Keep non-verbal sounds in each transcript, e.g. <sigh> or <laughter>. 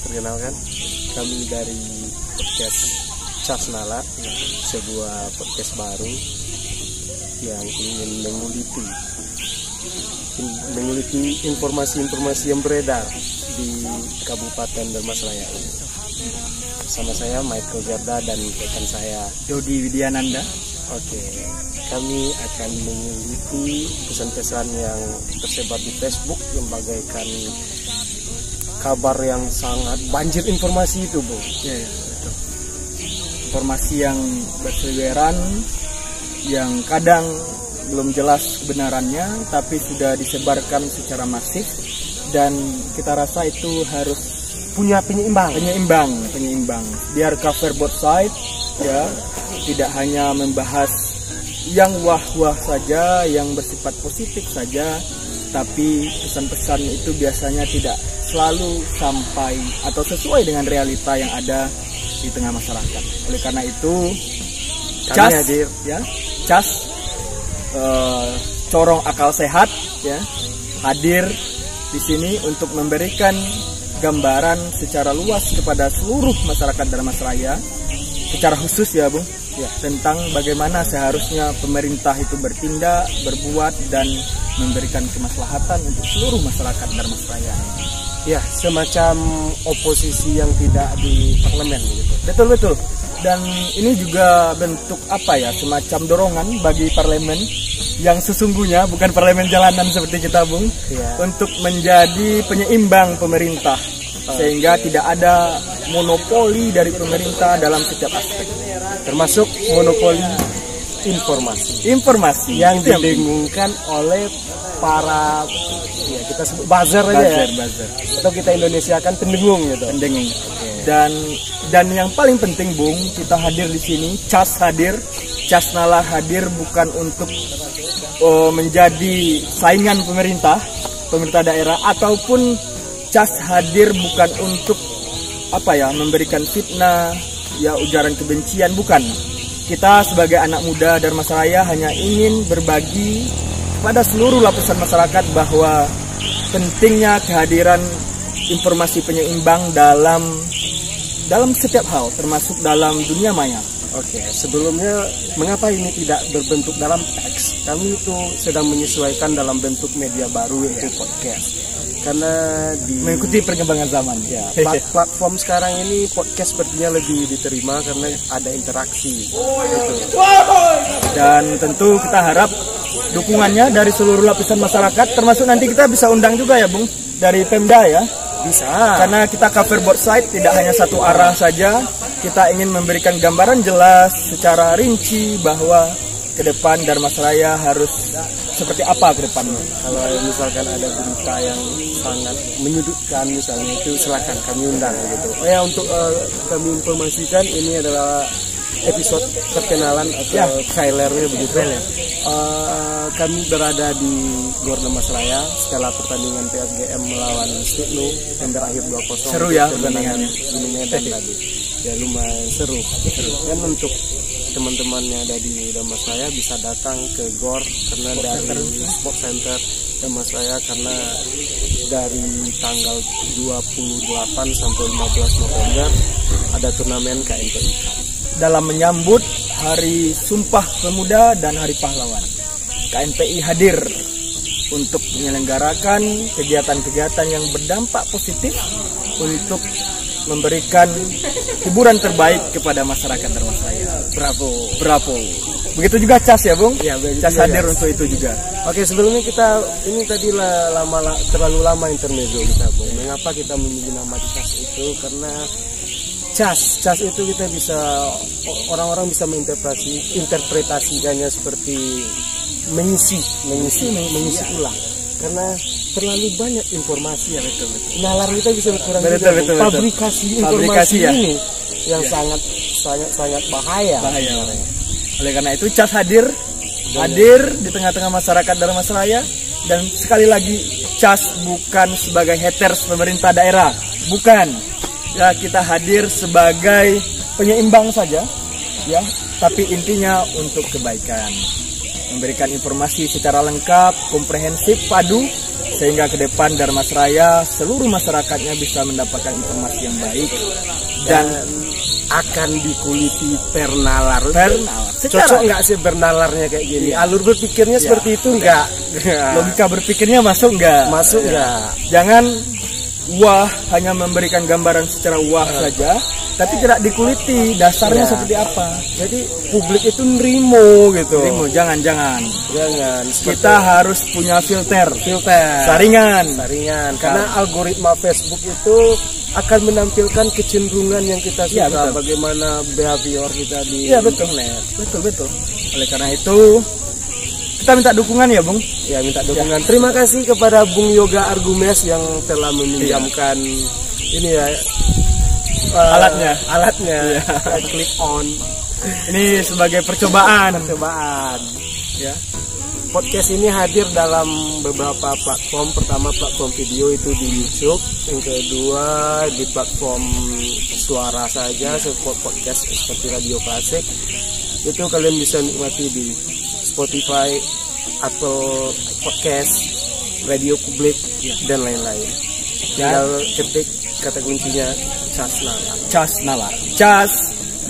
perkenalkan kami dari podcast Cas Nala, sebuah podcast baru yang ingin menguliti menguliti informasi-informasi yang beredar di Kabupaten Dermasraya ini. Bersama saya Michael Gerda dan rekan saya Dodi Widyananda. Oke, kami akan menguliti pesan-pesan yang tersebar di Facebook yang bagaikan kabar yang sangat banjir informasi itu, Bu. Ya, ya, betul. Informasi yang berseliweran, yang kadang belum jelas kebenarannya, tapi sudah disebarkan secara masif dan kita rasa itu harus Punya penyeimbang. penyeimbang, penyeimbang. Biar cover both side, ya, tidak hanya membahas yang wah-wah saja, yang bersifat positif saja, tapi pesan-pesan itu biasanya tidak selalu sampai atau sesuai dengan realita yang ada di tengah masyarakat. Oleh karena itu, Kami cas, hadir. ya, cas, eh, corong akal sehat, ya, hadir di sini untuk memberikan gambaran secara luas kepada seluruh masyarakat Darmasraya, secara khusus ya, Bung, ya, tentang bagaimana seharusnya pemerintah itu bertindak, berbuat dan memberikan kemaslahatan untuk seluruh masyarakat Darmasraya. Ya, semacam oposisi yang tidak di parlemen gitu. Betul betul. Dan ini juga bentuk apa ya semacam dorongan bagi parlemen yang sesungguhnya bukan parlemen jalanan seperti kita bung Iya. untuk menjadi penyeimbang pemerintah sehingga tidak ada monopoli dari pemerintah dalam setiap aspek Termasuk monopoli informasi informasi yang didengungkan oleh para ya kita sebut buzzer aja buzzer ya. buzzer Atau kita Indonesia kan pendengung gitu. pendengung dan dan yang paling penting bung kita hadir di sini cas hadir cas nalar hadir bukan untuk oh, menjadi saingan pemerintah pemerintah daerah ataupun cas hadir bukan untuk apa ya memberikan fitnah ya ujaran kebencian bukan kita sebagai anak muda Darmasraya hanya ingin berbagi kepada seluruh lapisan masyarakat bahwa pentingnya kehadiran informasi penyeimbang dalam dalam setiap hal termasuk dalam dunia maya. Oke, sebelumnya mengapa ini tidak berbentuk dalam teks? Kami itu sedang menyesuaikan dalam bentuk media baru yaitu podcast. Karena di Mengikuti perkembangan zaman. ya, <laughs> plat- platform sekarang ini podcast sepertinya lebih diterima karena ada interaksi. Gitu. Dan tentu kita harap dukungannya dari seluruh lapisan masyarakat termasuk nanti kita bisa undang juga ya Bung dari Pemda ya. Bisa. Karena kita cover both side tidak hanya satu arah saja. Kita ingin memberikan gambaran jelas secara rinci bahwa ke depan Darmasraya harus seperti apa ke depannya. Kalau misalkan ada berita yang sangat menyudutkan misalnya itu silakan kami undang gitu. Oh ya untuk eh, kami informasikan ini adalah episode perkenalan atau Ya. trailernya begitu. Eh, kami berada di Gor Masraya setelah pertandingan PSGM melawan Stigno yang berakhir 2-0. Seru ya pertandingan. Gunung Medan tadi. Ya lumayan seru. seru. Dan untuk teman-temannya ada di Damasraya bisa datang ke GOR karena dari Sport Center Damasraya karena dari tanggal 28 sampai 15 November ada turnamen KNPI dalam menyambut Hari Sumpah Pemuda dan Hari Pahlawan. KNPI hadir untuk menyelenggarakan kegiatan-kegiatan yang berdampak positif untuk memberikan hiburan terbaik kepada masyarakat Darmasraya. Bravo, bravo. Begitu juga Cas ya, Bung? Ya, begitu Cas hadir Cas. untuk itu juga. Oke sebelumnya kita ini tadi lama la- terlalu lama intermezzo kita Bu. Mengapa kita memilih nama cas itu karena cas cas itu kita bisa orang-orang bisa menginterpretasi interpretasikannya seperti mengisi mengisi mengisi ulang karena terlalu banyak informasi ya betul betul. Nalar kita bisa berkurang Betul, juga, betul, betul. Pabrikasi informasi Pabrikasi, ya. ini yang Ya. sangat sangat sangat bahaya. Bahaya. Oleh karena itu Cas hadir hadir di tengah-tengah masyarakat Darmasraya dan sekali lagi Cas bukan sebagai haters pemerintah daerah, bukan. Ya kita hadir sebagai penyeimbang saja, ya. Tapi intinya untuk kebaikan, memberikan informasi secara lengkap, komprehensif, padu sehingga ke depan Darmas Raya seluruh masyarakatnya bisa mendapatkan informasi yang baik dan, dan akan dikuliti per nalar. per nalar. Cocok nggak sih bernalarnya kayak gini? Iya. Alur berpikirnya Iya. seperti itu nggak? logika berpikirnya masuk nggak? Masuk Ya. nggak? Jangan wah hanya memberikan gambaran secara wah saja, tapi tidak dikuliti dasarnya Ya. seperti apa. Jadi publik itu nerimo gitu. Terima, jangan jangan. Jangan. Kita harus punya filter, filter. saringan. Saringan. Karena algoritma Facebook itu akan menampilkan kecenderungan yang kita suka. Iya, betul. Bagaimana behavior kita di Iya betul, internet. betul betul. Oleh karena itu kita minta dukungan ya, Bung. Ya minta dukungan. Terima kasih kepada Bung Yoga Argumes yang telah meminjamkan ini ya eh, Alatnya. Alatnya. Iya. Click on. Ini sebagai percobaan. Percobaan. Ya. Podcast ini hadir dalam beberapa platform. Pertama platform video itu di YouTube, yang kedua di platform suara saja seperti podcast seperti radio klasik. Itu kalian bisa nikmati di Spotify atau podcast radio publik dan lain-lain. Tinggal ketik kata kuncinya Casna. Cas nalar. Cas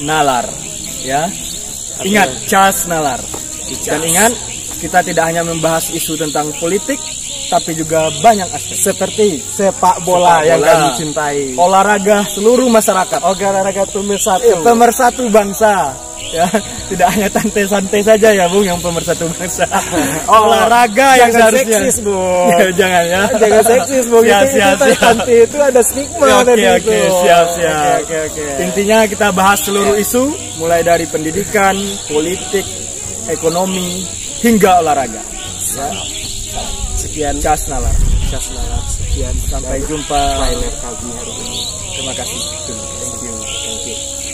nalar. Ya. Ingat, cas nalar. Dan ingat, kita tidak hanya membahas isu tentang politik, tapi juga banyak aspek. Seperti sepak bola Sepak yang bola. kami cintai. Olahraga seluruh masyarakat. Olahraga pemersatu. Eh, pemersatu bangsa. Ya, <laughs> tidak hanya santai-santai saja ya, Bung, yang pemersatu <laughs> bangsa. Olahraga yang seharusnya. seksis, Bung. <laughs> Ya, jangan ya. Jangan seksis, Bung. Siap, itu, siap, itu siap. nanti itu ada stigma Oke, tadi oke, itu. siap, siap. Oke, oke, oke. Intinya kita bahas seluruh isu, mulai dari pendidikan, politik, ekonomi, hingga olahraga. Ya. Sekian Cas nalar. Cas Nalar. Sekian Sampai jumpa. trailer kami hari ini. Terima kasih. Thank you. Thank you.